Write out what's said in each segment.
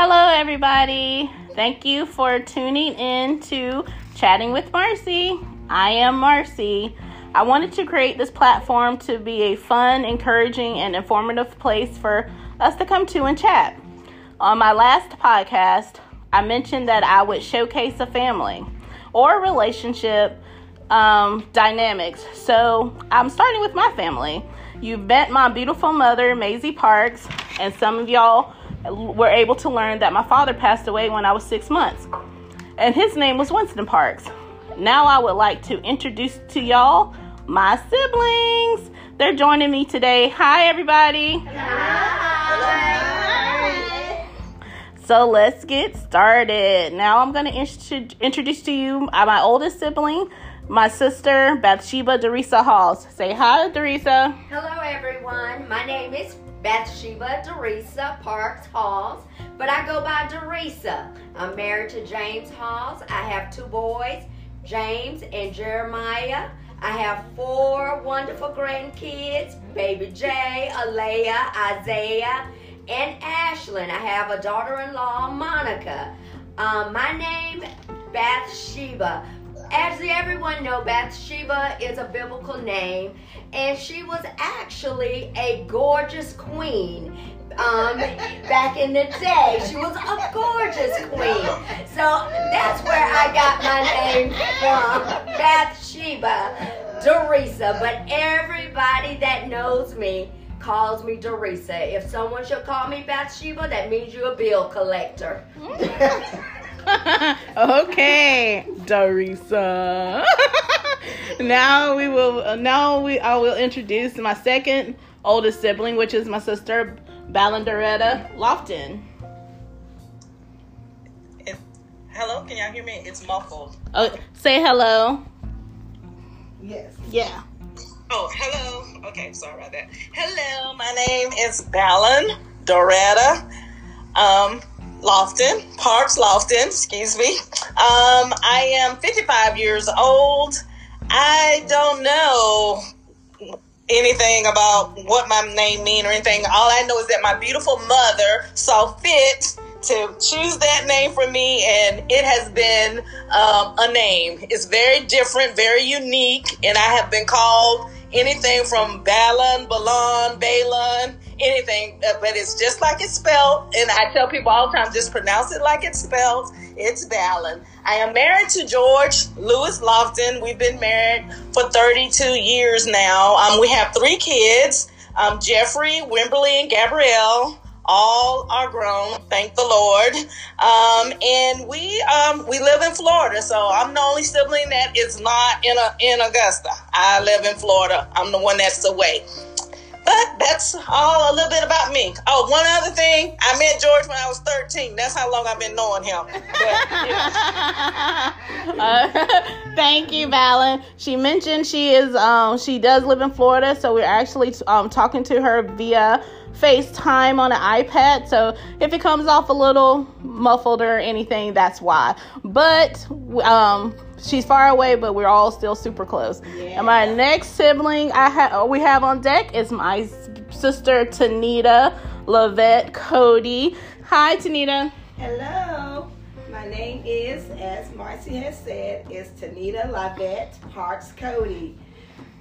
Hello, everybody. Thank you for tuning in to Chatting with Marcy. I am Marcy. I wanted to create this platform to be a fun, encouraging, and informative place for us to come to and chat. On my last podcast, I mentioned that I would showcase a family or relationship um, dynamics. So I'm starting with my family. You've met my beautiful mother, Maisie Parks, and some of y'all were able to learn that my father passed away when I was six months, and his name was Winston Parks. Now I would like to introduce to y'all my siblings. They're joining me today. Hi, everybody. Hi. So let's get started. Now I'm going to introduce to you my oldest sibling, my sister Bathsheba Derisa Halls. Say hi, Derisa. Hello, everyone. My name is Bathsheba Derisa Parks Halls, but I go by Derisa. I'm married to James Halls. I have two boys, James and Jeremiah. I have four wonderful grandkids baby Jay, Alea, Isaiah, and Ashlyn. I have a daughter in law, Monica. Um, my name, Bathsheba. As everyone know, Bathsheba is a biblical name, and she was actually a gorgeous queen. Um, back in the day, she was a gorgeous queen. So that's where I got my name from, Bathsheba, Dorisa. But everybody that knows me calls me Dorisa. If someone should call me Bathsheba, that means you're a bill collector. okay, Dorisa. now we will. Now we. I will introduce my second oldest sibling, which is my sister, Balandoretta Lofton. It, hello, can y'all hear me? It's muffled. Oh, say hello. Yes. Yeah. Oh, hello. Okay, sorry about that. Hello, my name is Ballon Doretta um, Lofton, Parks Lofton, excuse me. Um, I am 55 years old. I don't know anything about what my name mean or anything. All I know is that my beautiful mother saw fit to choose that name for me, and it has been um, a name. It's very different, very unique, and I have been called anything from Balon, Balon, Balon, anything, uh, but it's just like it's spelled. And I tell people all the time, just pronounce it like it's spelled. It's Balon. I am married to George Lewis Lofton. We've been married for 32 years now. Um, we have three kids um, Jeffrey, Wimberly, and Gabrielle all are grown, thank the Lord. Um, and we um, we live in Florida, so I'm the only sibling that is not in a, in Augusta. I live in Florida. I'm the one that's away. But that's all a little bit about me. Oh, one other thing, I met George when I was 13. That's how long I've been knowing him. But, yeah. Uh, thank you, Valen. She mentioned she is um she does live in Florida, so we're actually um talking to her via FaceTime on an iPad. So if it comes off a little muffled or anything, that's why. But um she's far away, but we're all still super close. Yeah. And my next sibling I have we have on deck is my sister Tanita Lavette Cody. Hi, Tanita. Hello. My name is, as Marcy has said, is Tanita Lavette Parks Cody.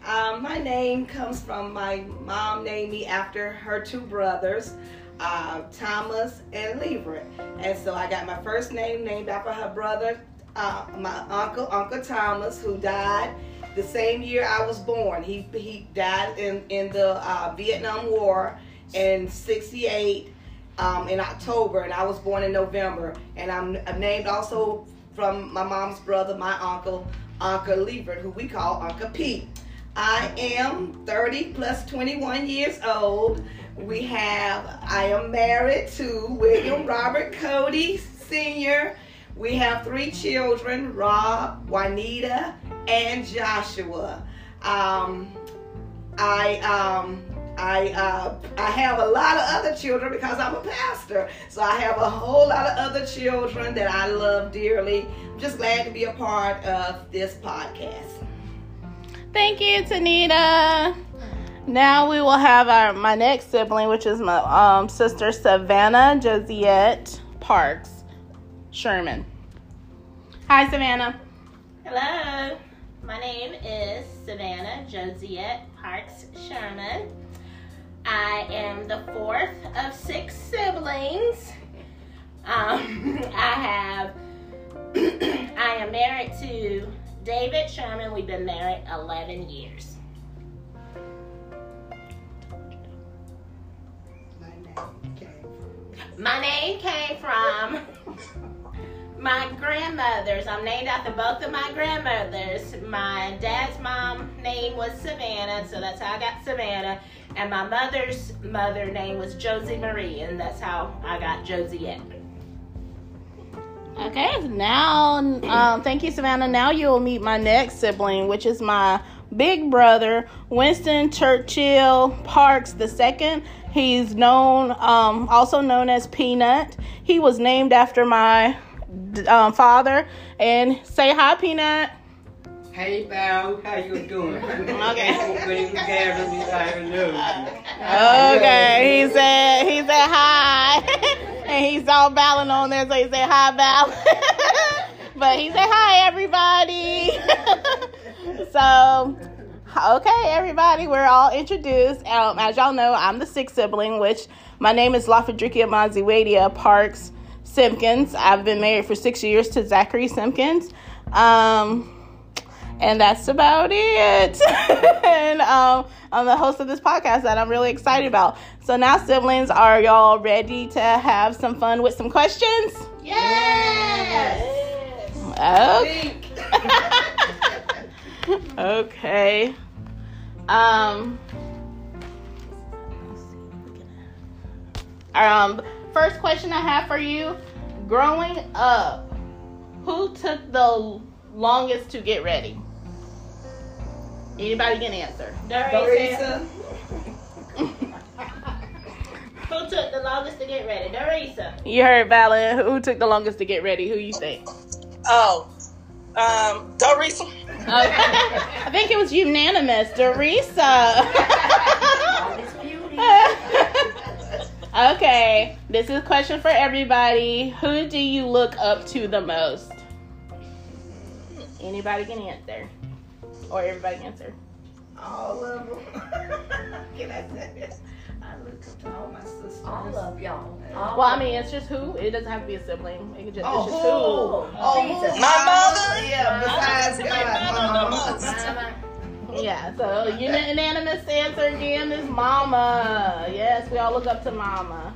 Um, my name comes from my mom named me after her two brothers, uh, Thomas and Leverett. And so I got my first name named after her brother, uh, my uncle, Uncle Thomas, who died the same year I was born. He, he died in, in the uh, Vietnam War in 68 um, in October, and I was born in November. And I'm, I'm named also from my mom's brother, my uncle, Uncle Liebert, who we call Uncle Pete. I am 30 plus 21 years old. We have, I am married to William Robert Cody Sr. We have three children, Rob, Juanita, and Joshua. Um, I um I uh I have a lot of other children because I'm a pastor. So I have a whole lot of other children that I love dearly. I'm just glad to be a part of this podcast. Thank you, Tanita. Now we will have our my next sibling, which is my um, sister Savannah Josiette Parks Sherman. Hi, Savannah. Hello, my name is Savannah Josiette Parks Sherman. I am the fourth of six siblings. Um, I have, I am married to David Sherman. We've been married 11 years. My name came from my grandmothers. I'm named after both of my grandmothers. My dad's mom name was Savannah, so that's how I got Savannah. And my mother's mother name was Josie Marie, and that's how I got Josie. Josiette. Okay, now, um, thank you, Savannah. Now you'll meet my next sibling, which is my big brother, Winston Churchill Parks II. He's known, um, also known as Peanut. He was named after my um, father. And say hi, Peanut. Hey, Val, how you doing? Okay. Pretty together, we got a little. Okay, he said he said hi, and he saw Ballin on there, so he said hi, Ballin. but he said hi, everybody. so, okay, everybody, we're all introduced. Um, as y'all know, I'm the sixth sibling, which my name is Lafadrikia Maziwadia Parks Simpkins. I've been married for six years to Zachary Simpkins. Um, and that's about it. and um, I'm the host of this podcast that I'm really excited about. So now, siblings, are y'all ready to have some fun with some questions? Yes! Okay. okay. Um. Um. First question I have for you: Growing up, who took the longest to get ready? Anybody can answer. Dorisa. Who took the longest to get ready? Dorisa. You heard Valen. Who took the longest to get ready? Who you think? Oh, um, Dorisa. Okay. I think it was unanimous. Dorisa. All this beauty. okay, this is a question for everybody. Who do you look up to the most? Anybody can answer, or everybody can answer. all of them. Can I say this? I look up to all my sisters. All of y'all. All Well, I mean, it's just who. It doesn't have to be a sibling. It can just, Oh, it's just who? who. Oh, Jesus. My mother? Yeah, besides God, my mama. Mama. Yeah, so unanimous answer again is Mama. Yes, we all look up to Mama.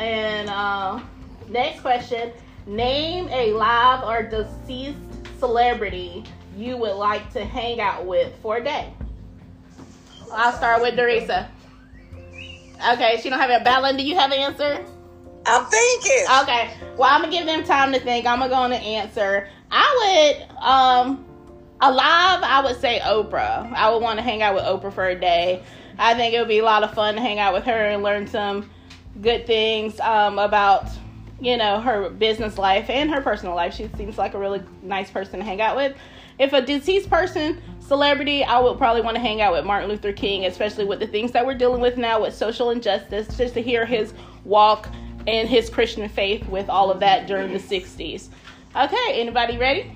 And uh, next question: Name a live or deceased celebrity you would like to hang out with for a day. I'll start with Dorisa. Okay, she don't have a Ballin. Do you have an answer? I'm thinking. Okay. Well, I'm gonna give them time to think. I'm gonna go on and answer. I would, um, alive. I would say Oprah. I would want to hang out with Oprah for a day. I think it would be a lot of fun to hang out with her and learn some good things um, about, you know, her business life and her personal life. She seems like a really nice person to hang out with. If a deceased person, celebrity, I would probably want to hang out with Martin Luther King, especially with the things that we're dealing with now with social injustice, just to hear his walk and his Christian faith with all of that during the 60s. Okay, anybody ready?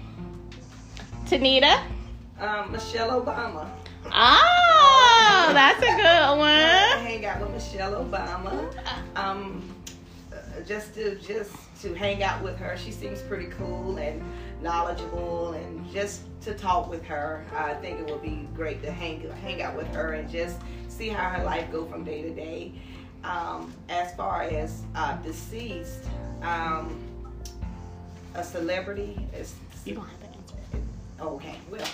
Tanita? Um, Michelle Obama. Oh, that's a good I one. hang out with Michelle Obama. Um, uh, just to just to hang out with her. She seems pretty cool and knowledgeable, and just to talk with her. I think it would be great to hang hang out with her and just see how her life go from day to day. Um, as far as uh, deceased, um, a celebrity is You don't have to answer. okay. Well,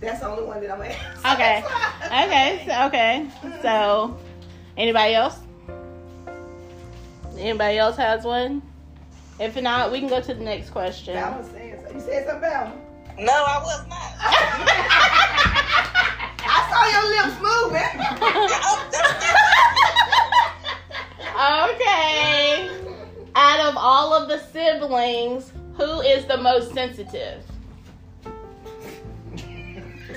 that's the only one that I'm at. Okay. Okay, so, okay. So, anybody else? Anybody else has one? If not, we can go to the next question. Val was saying something. You said something, Val? No, I was not. I saw your lips moving. okay. Out of all of the siblings, who is the most sensitive?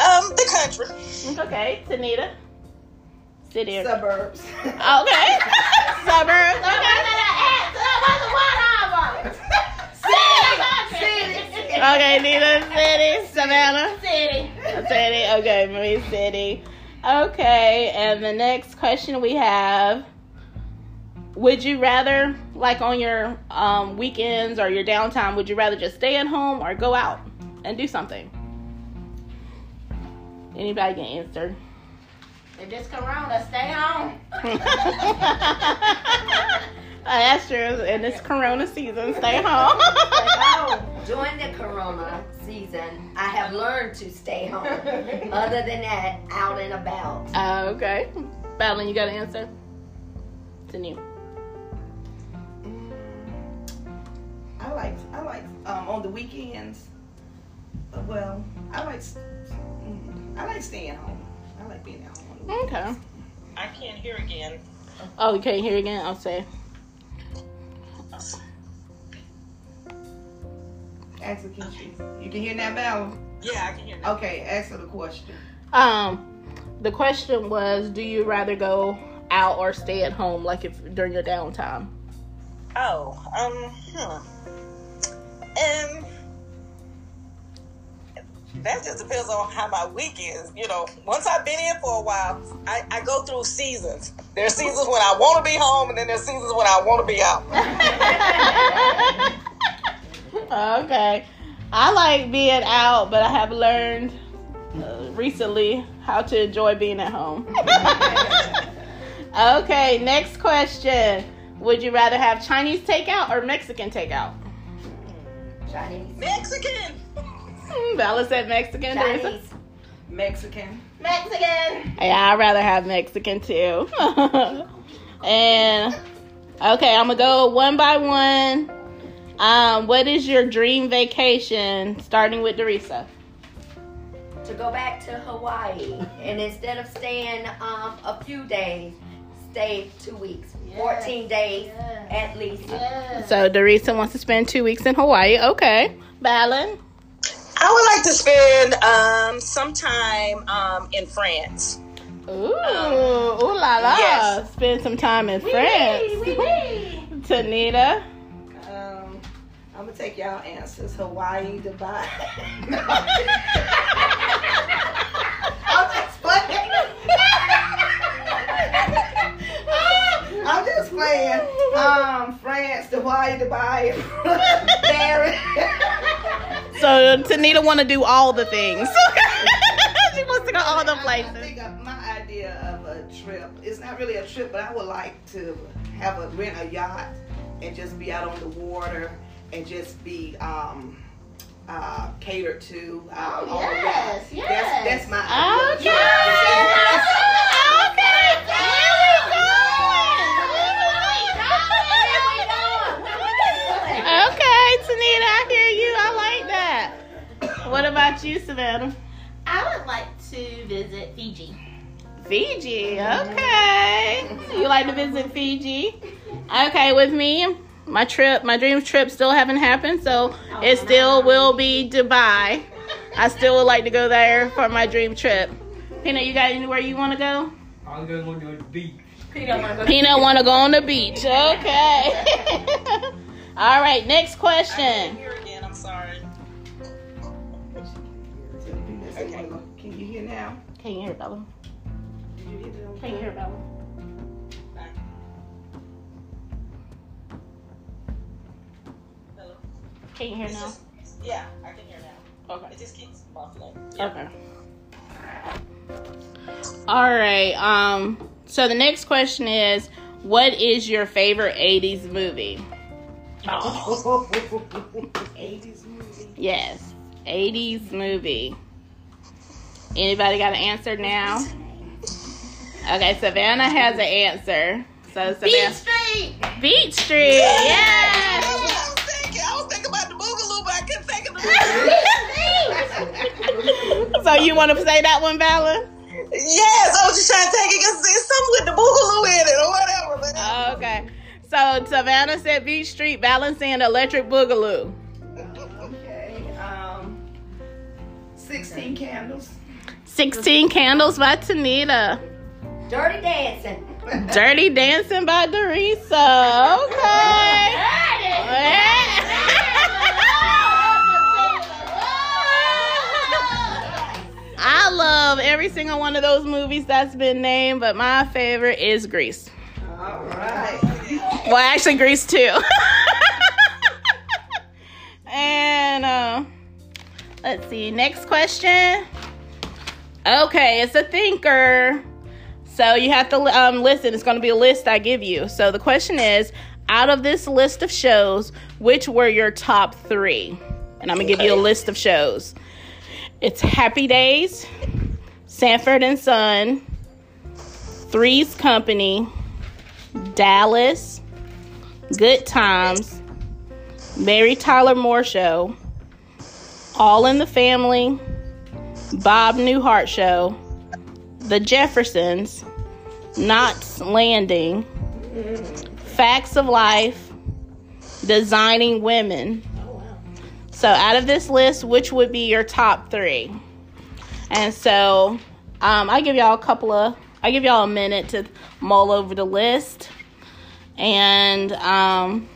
Um, the country. Okay, Tanita, city or Suburbs. Okay, suburbs. Okay. Okay, Nita, city, Savannah. City. City. Okay, Marie City. Okay, and the next question we have Would you rather, like on your um, weekends or your downtime, would you rather just stay at home or go out and do something? Anybody can answer. If this corona, stay home. That's true. In this Corona season, stay home. During the corona season, I have learned to stay home. Other than that, out and about. Uh, okay. Madeline, you got an answer? It's new. I like I like um, on the weekends. Well, I like mm, I like staying home. I like being at home. Okay. I can't hear again. Oh, you can't hear again? I'll say. Ask the question. You can hear that Bella. Yeah, I can hear now. Okay, ask her the question. Um, the question was, do you rather go out or stay at home, like if during your downtime? Oh, um, hmm. That just depends on how my week is. You know, once I've been in for a while, I, I go through seasons. There's seasons when I want to be home, and then there's seasons when I want to be out. okay. I like being out, but I have learned uh, recently how to enjoy being at home. okay, next question. Would you rather have Chinese takeout or Mexican takeout? Chinese. Mexican. Bella said Mexican. Teresa? Chinese. Mexican. Mexican. Yeah, I'd rather have Mexican too. and okay, I'm gonna go one by one. Um, what is your dream vacation? Starting with Teresa. To go back to Hawaii. And instead of staying um, a few days, stay two weeks. 14 days Yeah. at least. Yeah. So Teresa wants to spend two weeks in Hawaii. Okay, Balin. I would like to spend um, some time um, in France. Ooh, ooh la la. yes. Spend some time in France. Wee, wee, wee. Tanita. Um, I'm gonna take y'all answers. Hawaii, Dubai. I'm just playing. I'm just playing. Um, France, Hawaii, Dubai, Paris. So Tanita want to do all the things. she wants to go all the I places. think uh, my idea of a trip is not really a trip, but I would like to have a rent a yacht and just be out on the water and just be um, uh, catered to. Um, Oh, all yes, that. yes. That's, that's my Okay. Okay, What about you, Savannah? I would like to visit Fiji. Fiji. Okay. You like to visit Fiji? Okay, with me, my trip, my dream trip still haven't happened, so oh, it still will be Dubai. I still would like to go there for my dream trip. Peanut, you got anywhere you want to go? I'm going to go to the beach. Peanut want to go on the beach. Okay. All right, next I can't question. Can you hear now? Can you hear Bella? Did you hear that? Can you hear Bella? Hello. Can you hear It's now? just- yeah, I can hear now. Okay. It just keeps muffling. Okay. All right. Um. So the next question is, what is your favorite '80s movie? 80s movie. Yes, '80s movie. Anybody got an answer now? Okay, Savannah has an answer. So Savannah. Beach Savannah, Street. Beat Street. That's Yes. what I was thinking. I was thinking about the Boogaloo, but I couldn't think of the so you want to say that one, Bella? Yes, I was just trying to take it because there's something with the boogaloo in it or whatever. But Oh, okay. So Savannah said Beat Street balancing electric boogaloo. Okay. Um, 16 candles. 16 candles by Tanita. Dirty dancing. Dirty Dancing by Dorisa. Okay. I love every single one of those movies that's been named, but my favorite is Grease. All right. Well, actually, Grease too. and uh, let's see. Next question. Okay, it's a thinker. So you have to um, listen. It's going to be a list I give you. So the question is out of this list of shows, which were your top three? And I'm going to give you a list of shows. It's Happy Days, Sanford and Son, Three's Company, Dallas, Good Times, Mary Tyler Moore Show, All in the Family, Bob Newhart Show, The Jeffersons, Knots Landing, Facts of Life, Designing Women. So, out of this list, which would be your top three? And so, um, I give y'all a couple of, I give y'all a minute to mull over the list. And, um,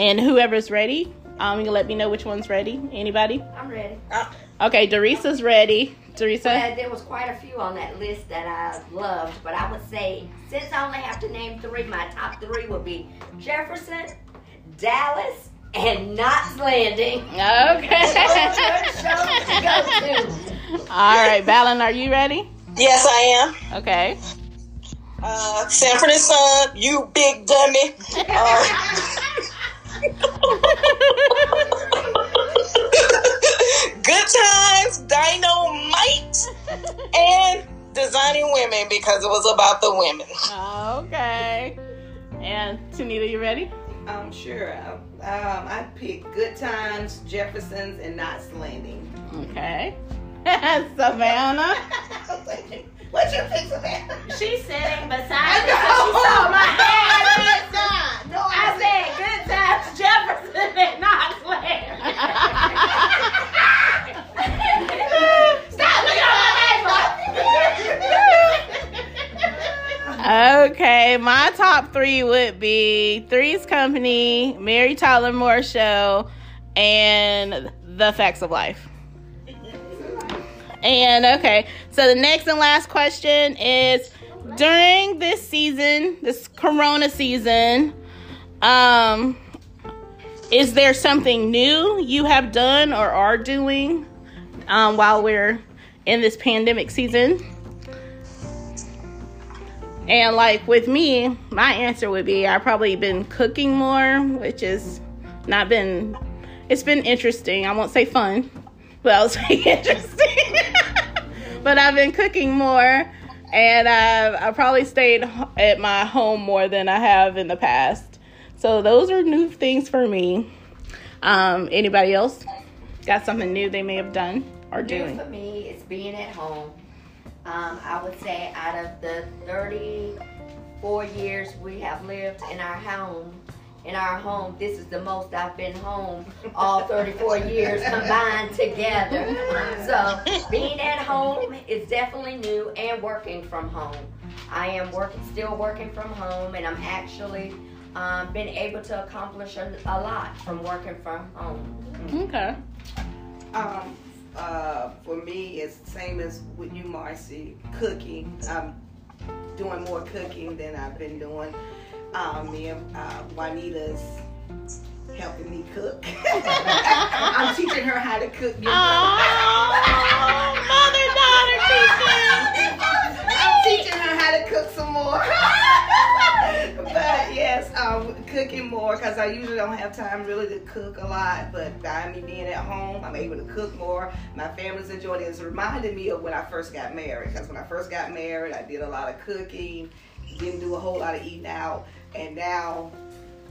and whoever's ready, um, you can let me know which one's ready. Anybody? I'm ready. Okay, Doresa's ready. Doresa? Uh, there was quite a few on that list that I loved, but I would say since I only have to name three, my top three would be Jefferson, Dallas, and Knots Landing. Okay. Those are the shows to go to. All right, Balin, are you ready? yes, I am. Okay. Uh, Sanford and Son, you big dummy. Uh, Good Times, Dynamite, and Designing Women because it was about the women. okay. And Tanita, you ready? I'm sure. Um, I picked Good Times, Jeffersons, and Knots Landing. Okay. Savannah. Top three would be Three's Company, Mary Tyler Moore Show, and The Facts of Life. And okay, so the next and last question is during this season, this Corona season, um, is there something new you have done or are doing um, while we're in this pandemic season? And like with me, my answer would be I've probably been cooking more, which is not been it's been interesting. I won't say fun, but I'll say interesting. but I've been cooking more and I've I probably stayed at my home more than I have in the past. So those are new things for me. Um, anybody else got something new they may have done or New doing? for me is being at home. Um, I would say out of the 34 years we have lived in our home, in our home, this is the most I've been home all 34 years combined together. So being at home is definitely new and working from home. I am working, still working from home, and I'm actually um, been able to accomplish a, a lot from working from home. Okay. Um, uh, for me, it's the same as with you, Marcy. Cooking. I'm doing more cooking than I've been doing. Um, me and uh, Juanita's helping me cook. I'm teaching her how to cook. Oh, mother daughter teaching. I'm teaching her how to cook some more. but yes, um, cooking more because I usually don't have time really to cook a lot. But by me being at home, I'm able to cook more. My family's enjoying it. It's reminded me of when I first got married because when I first got married, I did a lot of cooking, didn't do a whole lot of eating out, and now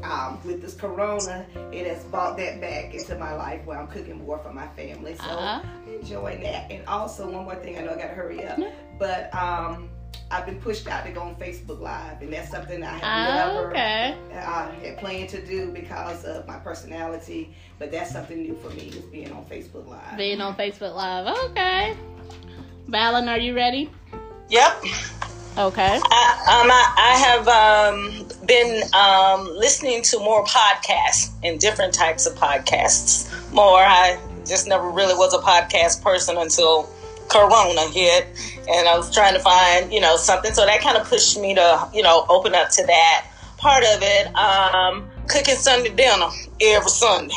um, with this corona, it has brought that back into my life where I'm cooking more for my family. So Uh-huh. enjoying that. And also one more thing, I know I gotta hurry up, but um, I've been pushed out to go on Facebook Live, and that's something I have Oh, never okay. uh, had planned to do because of my personality. But that's something new for me, is being on Facebook Live. Being on Facebook Live. Okay. Valen, are you ready? Yep. Okay. I, um, I, I have um, been um, listening to more podcasts and different types of podcasts. More, I just never really was a podcast person until Corona hit, and I was trying to find, you know, something. So that kind of pushed me to, you know, open up to that part of it. Um, cooking Sunday dinner every Sunday.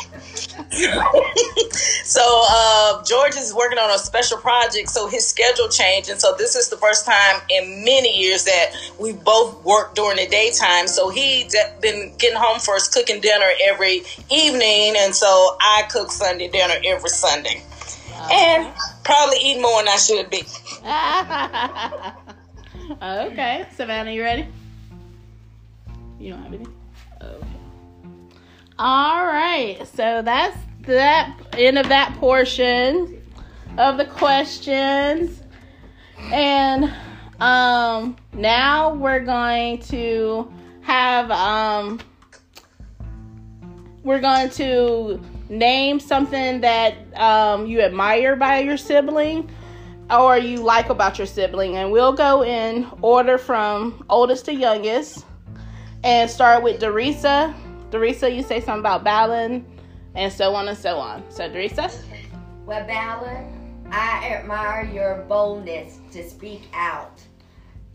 so uh, George is working on a special project, so his schedule changed, and so this is the first time in many years that we both worked during the daytime. So he's been getting home for cooking dinner every evening, and so I cook Sunday dinner every Sunday, and probably eat more than I should be. okay. Savannah, you ready? You don't have any? Okay. All right. So that's that end of that portion of the questions. And um now we're going to have um we're going to name something that um, you admire by your sibling or you like about your sibling and we'll go in order from oldest to youngest and start with Dorisa. Dorisa, you say something about Balin and so on and so on. So Dorisa? Well, Ballard, I admire your boldness to speak out.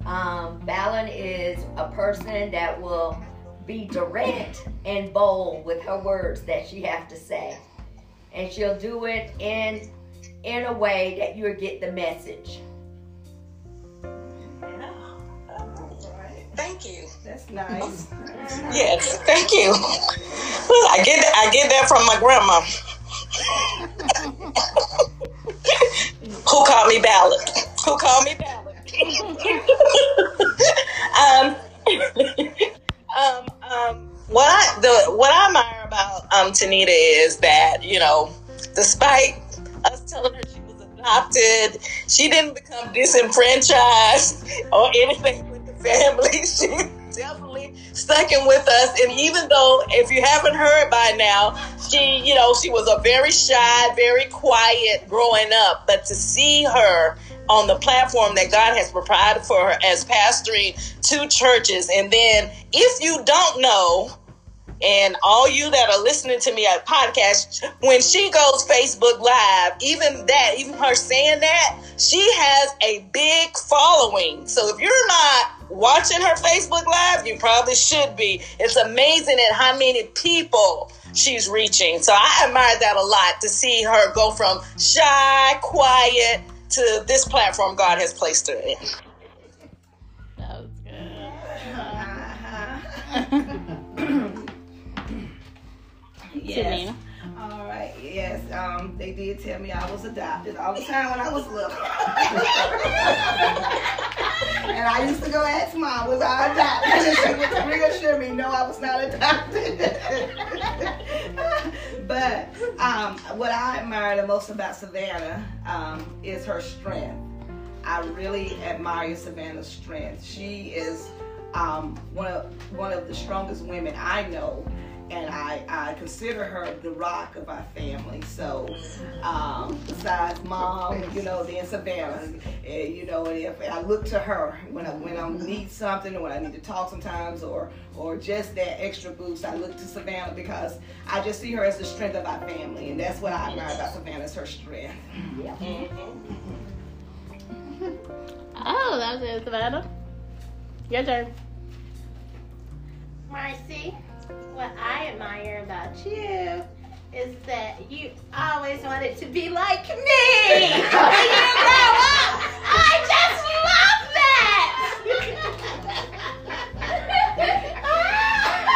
Um, Ballard is a person that will be direct and bold with her words that she have to say, and she'll do it in in a way that you'll get the message. Thank you. That's nice. Yes, thank you. I get I get that from my grandma. Who called me Ballard? Who called me Ballard? um, um, um, what I the what I admire about um Tanita is that you know, despite us telling her she was adopted, she didn't become disenfranchised or anything with the family. She definitely stuck in with us. And even though, if you haven't heard by now, she, you know, she was a very shy, very quiet growing up. But to see her on the platform that God has provided for her as pastoring two churches, and then if you don't know, and all you that are listening to me at podcast, when she goes Facebook Live, even that, even her saying that, she has a big following. So if you're not watching her Facebook Live, you probably should be. It's amazing at how many people she's reaching. So I admire that a lot to see her go from shy, quiet to this platform God has placed her in. That was good. Yes. All right. Yes. Um, they did tell me I was adopted all the time when I was little. and I used to go ask mom, was I adopted? And she would reassure me, no, I was not adopted. But um, what I admire the most about Savannah um, is her strength. I really admire Savannah's strength. She is um, one of one of the strongest women I know, and I, I consider her the rock of our family. So, um, besides mom, you know, then Savannah, eh, you know, and if I look to her when I when I need something or when I need to talk sometimes or or just that extra boost, I look to Savannah because I just see her as the strength of our family, and that's what I admire about Savannah is her strength. Oh, that was it, Savannah. Your turn. Marcy, what I admire about you is that you always wanted to be like me when you grow up. I just love that.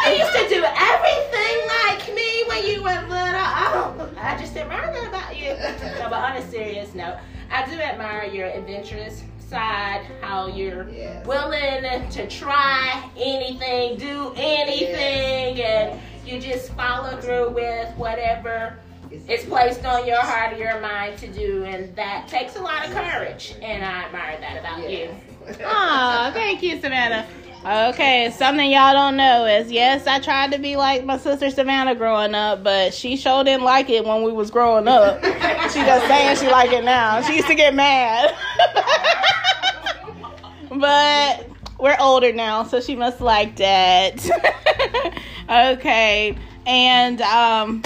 you used to do everything like me when you were little. Oh, I just admire that about you. No, but on a serious note, I do admire your adventurous side, how you're Yes. willing to try anything, do anything, and you just follow through with whatever is placed on your heart or your mind to do, and that takes a lot of courage, and I admire that about you. Aw, thank you, Savannah. Okay, something y'all don't know is yes, I tried to be like my sister Savannah growing up, but she sure didn't like it when we was growing up. She just saying she like it now. She used to get mad. but we're older now, so she must like that. okay, and um,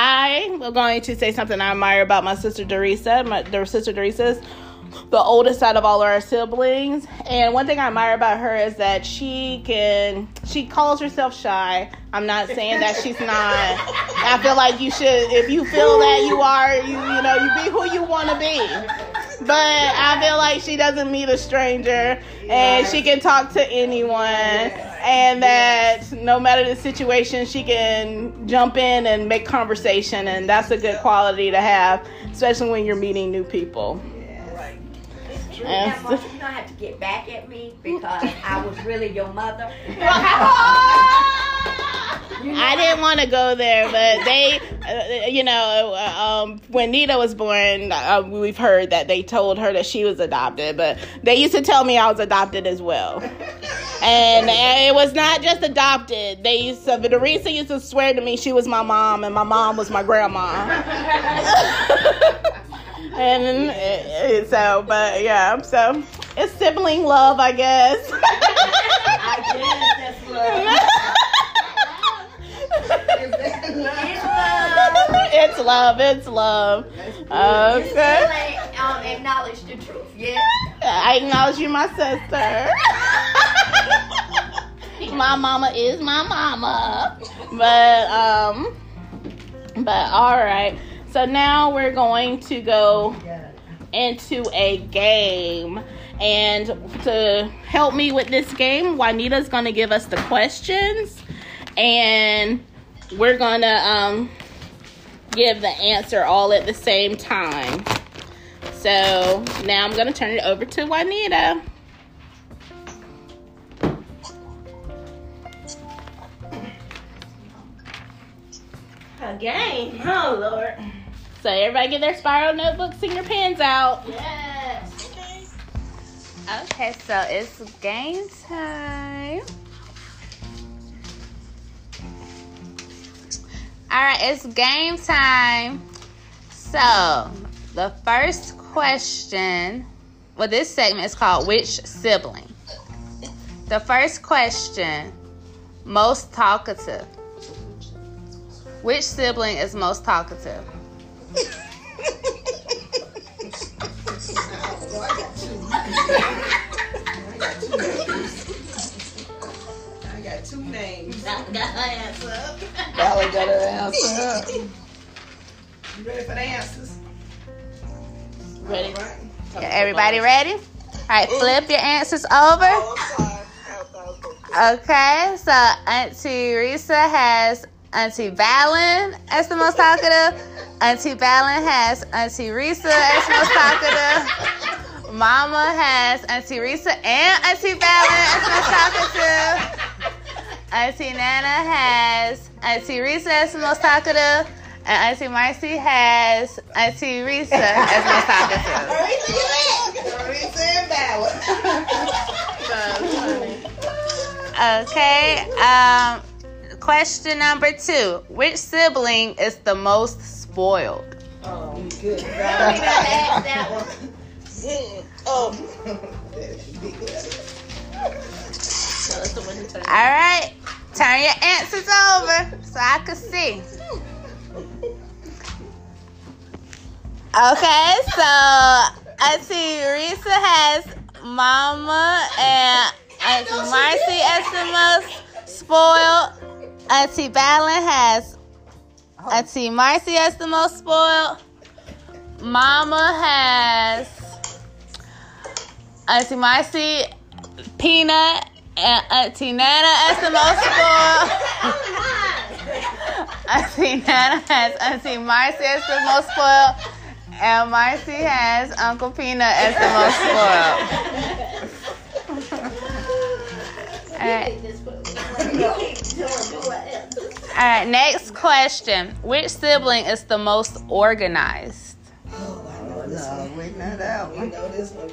I am going to say something I admire about my sister Dorisa. My their sister Dorisa's the oldest out of all our siblings. And one thing I admire about her is that she can she calls herself shy. I'm not saying that she's not. I feel like you should if you feel that you are, you you know, you be who you want to be. But I feel like she doesn't meet a stranger and she can talk to anyone and that no matter the situation she can jump in and make conversation and that's a good quality to have, especially when you're meeting new people. Now, Marcia, you don't have to get back at me because I was really your mother. I didn't want to go there, but they, uh, you know, uh, um, when Nita was born, uh, we've heard that they told her that she was adopted, but they used to tell me I was adopted as well. And it was not just adopted. They used to, Teresa used to swear to me she was my mom and my mom was my grandma. and uh, so, but yeah, so it's sibling love, I guess. I guess that's love. it's love. It's love. You still Okay. ain't um, acknowledge the truth, yeah? I acknowledge you, my sister. my mama is my mama. But um, but all right. So now we're going to go into a game. And to help me with this game, Juanita's going to give us the questions. And we're going to um, give the answer all at the same time. So now I'm going to turn it over to Juanita. Again, oh Lord. So everybody get their spiral notebooks and your pens out. Yes. Okay, so it's game time. All right, it's game time. So, the first question, well, this segment is called Which Sibling? The first question, most talkative. Which sibling is most talkative? I got two names. Got got her answer up. Valley got her answer. You ready for the answers? Ready? All right. Yeah, everybody ready? All right, flip your answers over. Oh, I'm sorry. I thought- Okay, so Auntie Risa has Auntie Valen as the most talkative. Auntie Valen has Auntie Risa as the most talkative. Mama has Auntie Risa and Auntie Valen as the most talkative. Auntie Nana has Auntie Risa as the most talkative. And Auntie Marcy has Auntie Risa as the most talkative. Teresa and Ballard. Okay. Um, question number two: Which sibling is the most spoiled? Oh, good. Ask that one. Oh, All right. Turn your answers over so I can see. Okay, so Auntie Risa has Mama and Auntie Marcy as the most spoiled. Auntie Valen has Auntie Marcy as the most spoiled. Mama has Auntie eh, eh, Marcy, Peanut, and Auntie Nana as the most spoiled. Auntie Nana has Auntie Marcy as the most spoiled. And Marcy has Uncle Peanut as the most spoiled. All right. All right, next question. Which sibling is the most organized? Oh, I know this No, one. we know that We one. know this one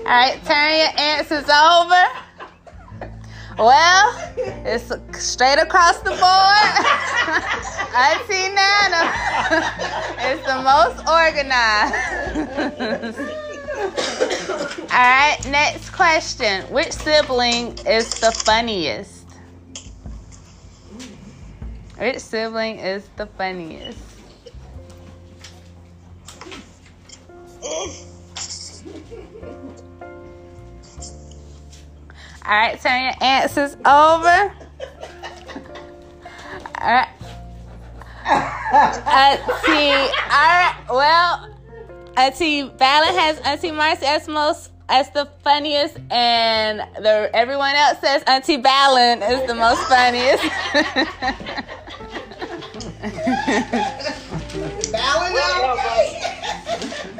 All right, turn your answers over. Well, it's straight across the board. Auntie Nana is the most organized. All right, next question. Which sibling is the funniest? Which sibling is the funniest? All right, turn your answers over. All right. Auntie, all right. Well, Auntie Valen has Auntie Marcie as most as the funniest, and the everyone else says Auntie Valen is the most funniest.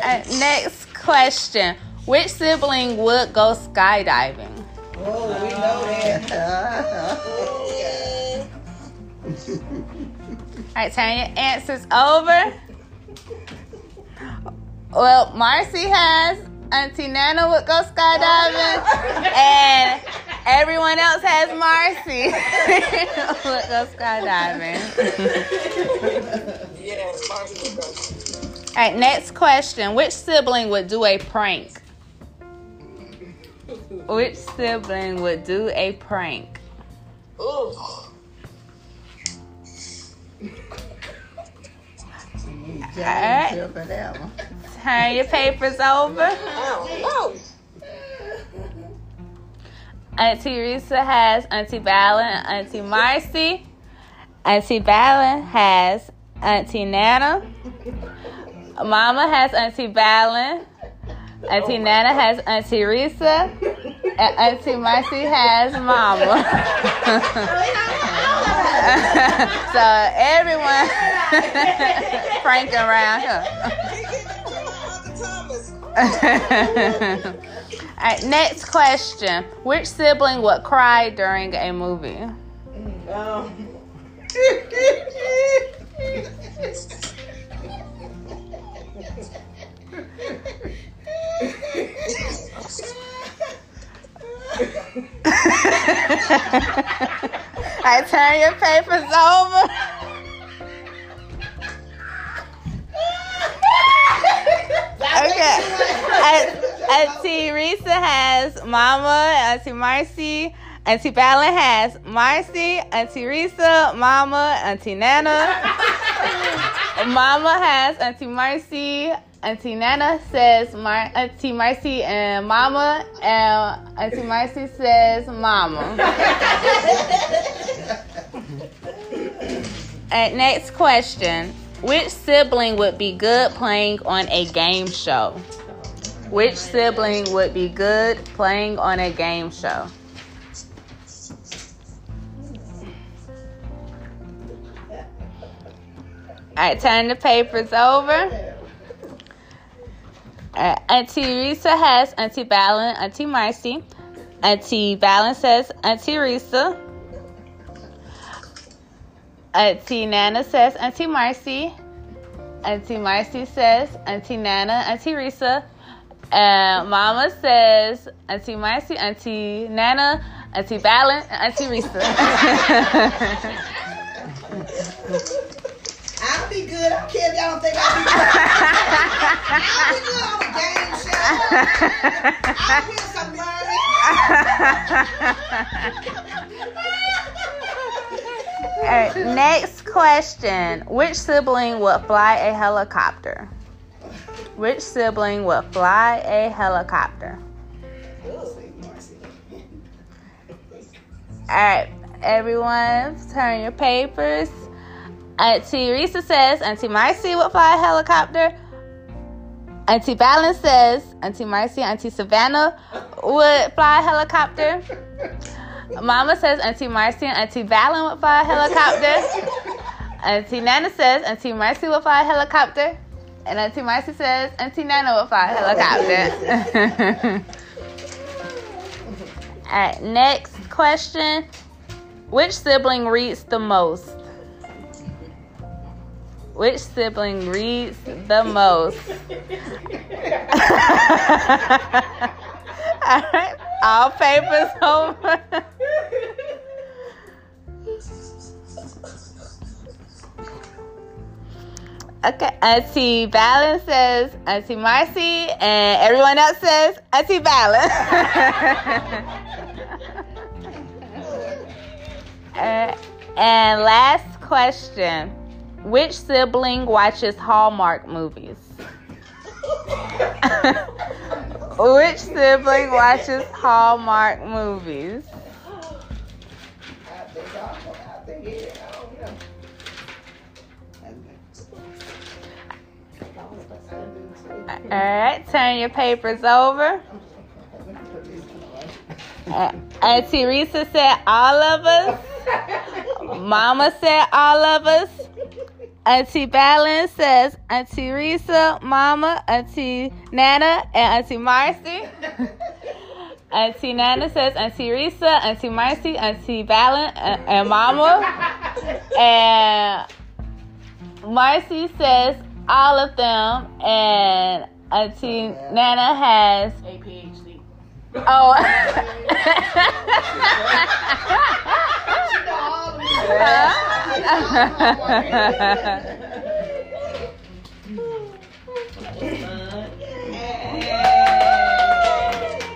Uh, next question: Which sibling would go skydiving? Oh, we know that. All right, turn your answers over. Well, Marcie has Auntie Nana would go skydiving, and everyone else has Marcie would go skydiving. Yes, Marcie will go. All right, next question: Which sibling would do a prank? Which sibling would do a prank? Ooh. Alright. Feel for that one. Turn your papers over. Oh, Auntie Risa has Auntie Valen, Auntie Marcie. Auntie Valen has Auntie Nana. Mama has Auntie Valen. Auntie Nana has Auntie Risa. And Auntie Marcie has Mama. so everyone pranking around here. All right, next question. Which sibling would cry during a movie? Um, I turn your papers over. Okay. Aunt- Auntie Risa has Mama. Auntie Marcie. Auntie Valen has Marcie. Auntie Risa, Mama. Auntie Nana. Mama has Auntie Marcie. Auntie Nana says Mar- Auntie Marcie and Mama, and Auntie Marcie says Mama. Alright, next question. Which sibling would be good playing on a game show? Which sibling would be good playing on a game show? Alright, turn the papers over. Uh, Auntie Risa has Auntie Valen, Auntie Marcie. Auntie Valen says Auntie Risa. Auntie Nana says Auntie Marcie. Auntie Marcie says Auntie Nana, Auntie Risa. And Mama says Auntie Marcie, Auntie Nana, Auntie and Auntie Risa. Be good. I don't care if y'all don't think I'll be good. I'll be good on the game show. I'll some money. All right, next question. Which sibling would fly a helicopter? Which sibling would fly a helicopter? All right, everyone, turn your papers. Auntie Risa says Auntie Marcie would fly a helicopter. Auntie Valen says Auntie Marcie, Auntie Savannah would fly a helicopter. Mama says Auntie Marcie and Auntie Valen would fly a helicopter. Auntie Nana says Auntie Marcie will fly a helicopter. And Auntie Marcie says Auntie Nana will fly a helicopter. All right, next question. Which sibling reads the most? Which sibling reads the most? All papers over. Okay, Auntie Valen says Auntie Marcie, and everyone else says Auntie Valen. Uh, and last question Which sibling watches Hallmark movies? Which sibling watches Hallmark movies? All right, turn your papers over. Uh, Auntie Risa said all of us. Mama said all of us. Auntie Valen says Auntie Risa, Mama, Auntie Nana, and Auntie Marcie. Auntie Nana says Auntie Risa, Auntie Marcie, Auntie Valen, and, and Mama. And Marcie says all of them, and Auntie Nana has A PhD. Oh.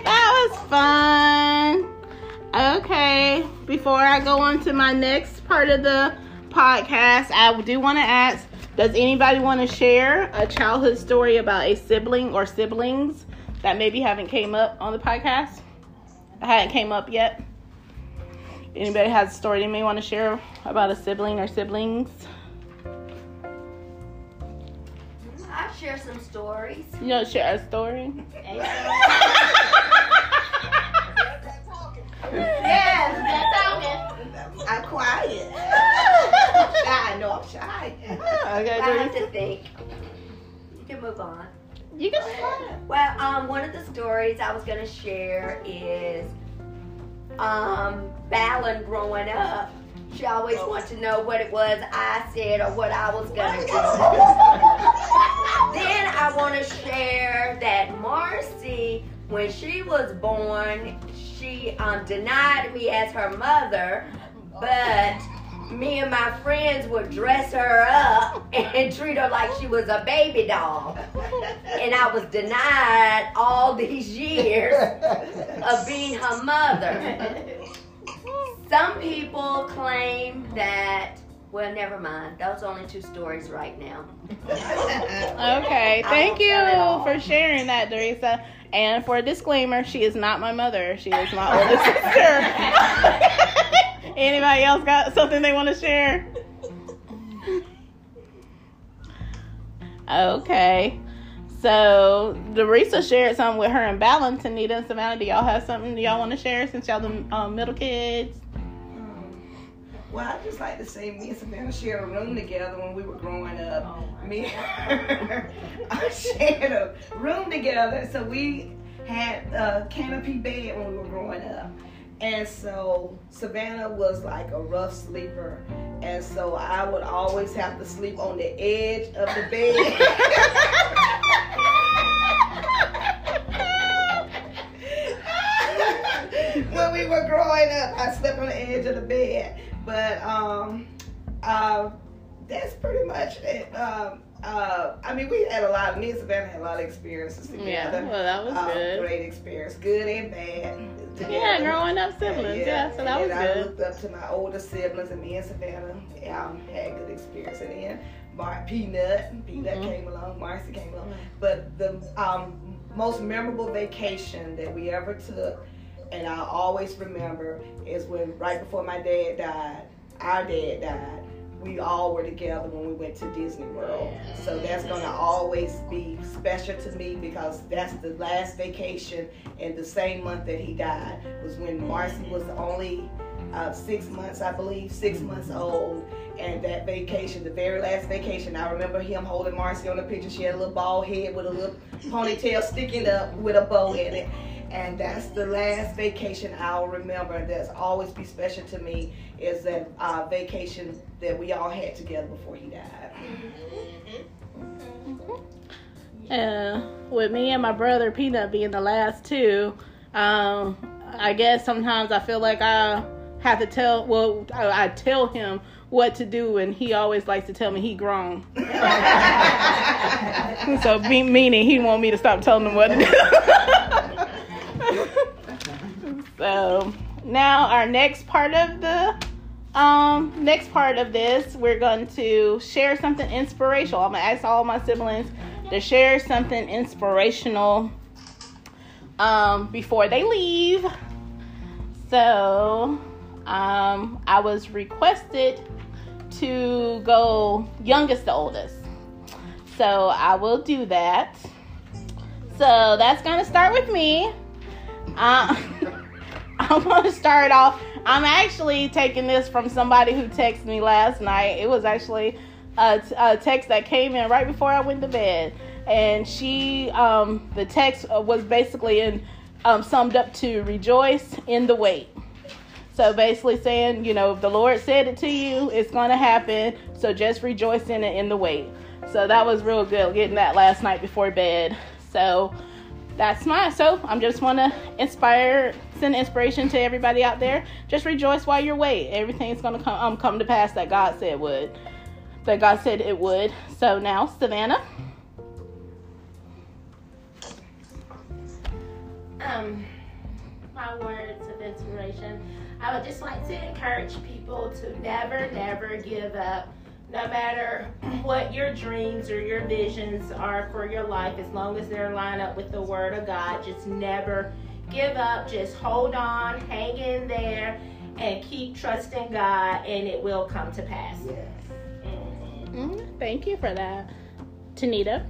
That was fun. Okay, before I go on to my next part of the podcast, I do want to ask Does anybody want to share a childhood story about a sibling or siblings that maybe haven't came up on the podcast? I hadn't came up yet. Anybody has a story they may want to share about a sibling or siblings? I share some stories. You know, share a story. Yes, that's talking. I'm quiet. I'm shy. No, I'm shy. Okay, I have to think. You can move on. You can. Well, um, one of the stories I was gonna share is um Balin growing up. She always wanted to know what it was I said or what I was gonna do. then I want to share that Marcie, when she was born, she um, denied me as her mother, but me and my friends would dress her up and treat her like she was a baby doll. And I was denied all these years of being her mother. Some people claim that, well, never mind. Those are only two stories right now. Okay, thank you tell it all. for sharing that, Teresa. And for a disclaimer, she is not my mother. She is my older sister. Anybody else got something they want to share? Okay. So Dorisa shared something with her and Valen, Anita and Savannah. Do y'all have something y'all want to share since y'all the um, middle kids? Well, I just like to say me and Savannah shared a room together when we were growing up. Me and her I shared a room together, so we had a canopy bed when we were growing up. And so Savannah was like a rough sleeper. And so I would always have to sleep on the edge of the bed. when we were growing up, I slept on the edge of the bed. But um, uh, that's pretty much it. Um, uh, I mean, we had a lot. Me and Savannah had a lot of experiences together. Yeah, well, that was Uh, good. Great experience, good and bad. Together. Yeah, growing up siblings. Yeah, so that and was then I good. looked up to my older siblings, and me and Savannah um, had good experience. And then Mark Peanut, Peanut Mhm. came along, Marcie came along. But the um, most memorable vacation that we ever took, and I always remember, is when right before my dad died, our dad died. We all were together when we went to Disney World. So that's gonna always be special to me because that's the last vacation in the same month that he died was when Marcie was the only uh, six months, I believe, six months old. And that vacation, the very last vacation, I remember him holding Marcie on the picture. She had a little bald head with a little ponytail sticking up with a bow in it. And that's the last vacation I'll remember. That's always be special to me is that uh, vacation that we all had together before he died. Uh, with me and my brother Peanut being the last two, um, I guess sometimes I feel like I have to tell. Well, I, I tell him what to do, and he always likes to tell me he grown. so me, meaning he want me to stop telling him what to do. so now our next part of the um next part of this, we're going to share something inspirational. I'm gonna ask all my siblings to share something inspirational um, before they leave. So um, I was requested to go youngest to oldest. So I will do that. So that's going to start with me. Uh, I'm going to start off. I'm actually taking this from somebody who texted me last night. It was actually a, a text that came in right before I went to bed, and she, um, the text was basically in, um, summed up to rejoice in the wait. So basically saying, you know, if the Lord said it to you, it's going to happen. So just rejoice in it in the wait. So that was real good getting that last night before bed. So that's my so I'm just want to inspire, send inspiration to everybody out there. Just rejoice while you're wait. Everything's going to come um, come to pass that God said would that God said it would. So now, Savannah. Um, my words of inspiration. I would just like to encourage people to never, never give up. No matter what your dreams or your visions are for your life, as long as they're lined up with the Word of God, just never give up. Just hold on, hang in there, and keep trusting God, and it will come to pass. Yes. Mm, thank you for that, Tanita.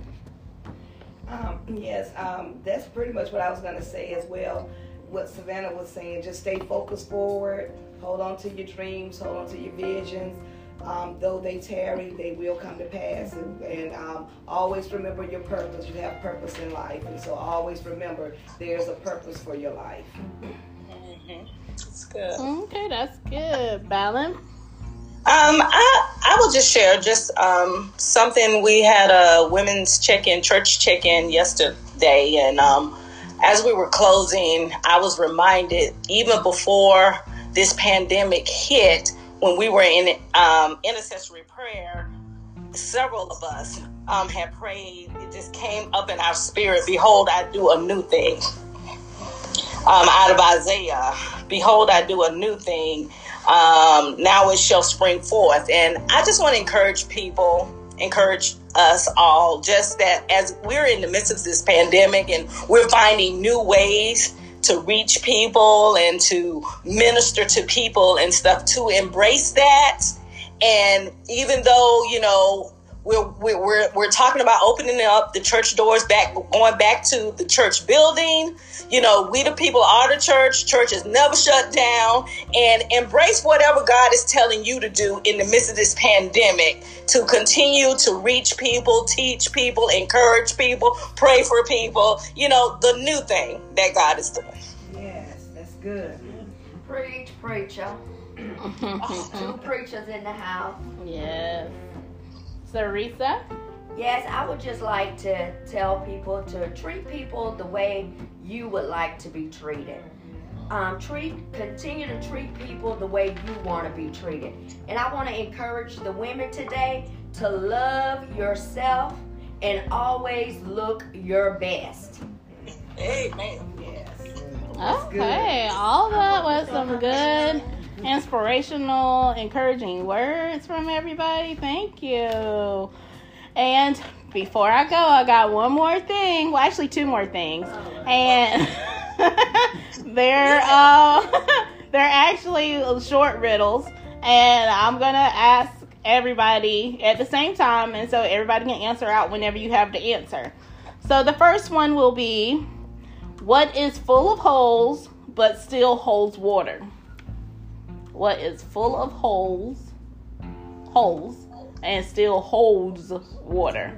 Um, yes, um, that's pretty much what I was going to say as well. What Savannah was saying, just stay focused forward, hold on to your dreams, hold on to your visions. Um, though they tarry, they will come to pass. And, and um, always remember your purpose. You have purpose in life. And so always remember there's a purpose for your life. That's good. Okay, that's good. Balin. Um, I I will just share just um, something. We had a women's check-in, church check-in yesterday, and um, as we were closing, I was reminded even before this pandemic hit, when we were in um, intercessory prayer, several of us um, had prayed. It just came up in our spirit. Behold, I do a new thing. Um, out of Isaiah, behold, I do a new thing um, now it shall spring forth. And I just want to encourage people, encourage us all, just that as we're in the midst of this pandemic and we're finding new ways to reach people and to minister to people and stuff, to embrace that. And even though, you know, we're, we're, we're talking about opening up the church doors back, going back to the church building. You know, we the people are the church. Church is never shut down. And embrace whatever God is telling you to do in the midst of this pandemic to continue to reach people, teach people, encourage people, pray for people. You know, the new thing that God is doing. Yes, that's good. Preach, preacher. Two preachers in the house. yes. Sarisa. Yes, I would just like to tell people to treat people the way you would like to be treated. Um, treat, continue to treat people the way you want to be treated. And I want to encourage the women today to love yourself and always look your best. Amen. Yes. Okay, all that was some good, inspirational, encouraging words from everybody. Thank you. And before I go, I got one more thing. Well, actually, two more things. And they're uh, they're actually short riddles, and I'm gonna ask everybody at the same time, and so everybody can answer out whenever you have the answer. So the first one will be, what is full of holes but still holds water? What is full of holes, holes, and still holds water?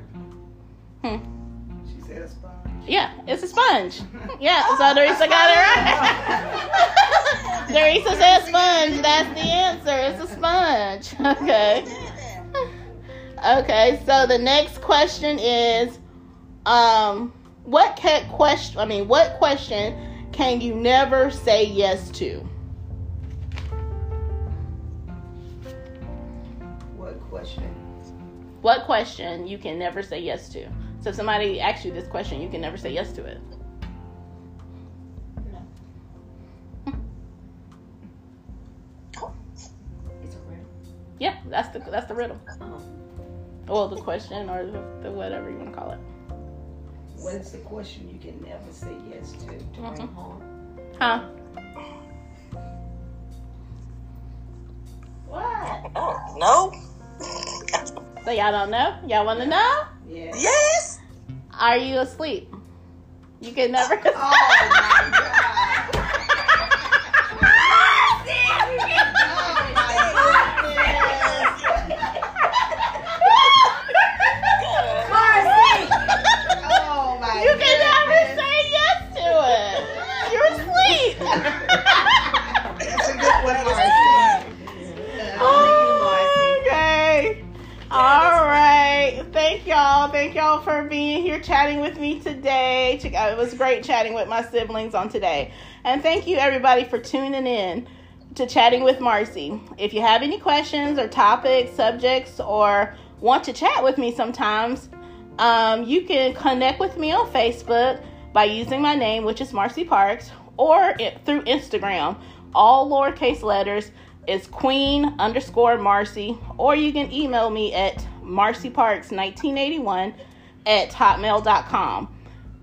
Hmm. She said a sponge. Yeah, it's a sponge. Yeah, so Dorisa got it right. Dorisa said sponge. That's the answer. It's a sponge. Okay. Okay, so the next question is um what can question I mean what question can you never say yes to? Question? What question you can never say yes to? So if somebody asks you this question, you can never say yes to it. It's a riddle. Yeah, that's the that's the riddle. Oh. Well, the question or the, the whatever you want to call it. What is the question you can never say yes to? To mm-hmm. bring harm. Huh? What? Oh, no. So y'all don't know? Y'all want to know? Yeah. Yes. Are you asleep? You can never. Oh Thank y'all for being here chatting with me today. It was great chatting with my siblings on today. And thank you, everybody, for tuning in to Chatting with Marcie. If you have any questions or topics, subjects, or want to chat with me sometimes, um, you can connect with me on Facebook by using my name, which is Marcie Parks, or it, through Instagram. All lowercase letters is Queen underscore Marcie, or you can email me at marcieparks1981 at hotmail.com.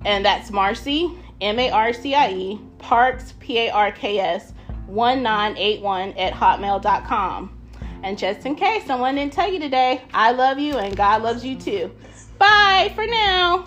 And that's Marcie, M A R C I E, Parks, P A R K S, 1981 at hotmail.com. And just in case someone didn't tell you today, I love you and God loves you too. Bye for now.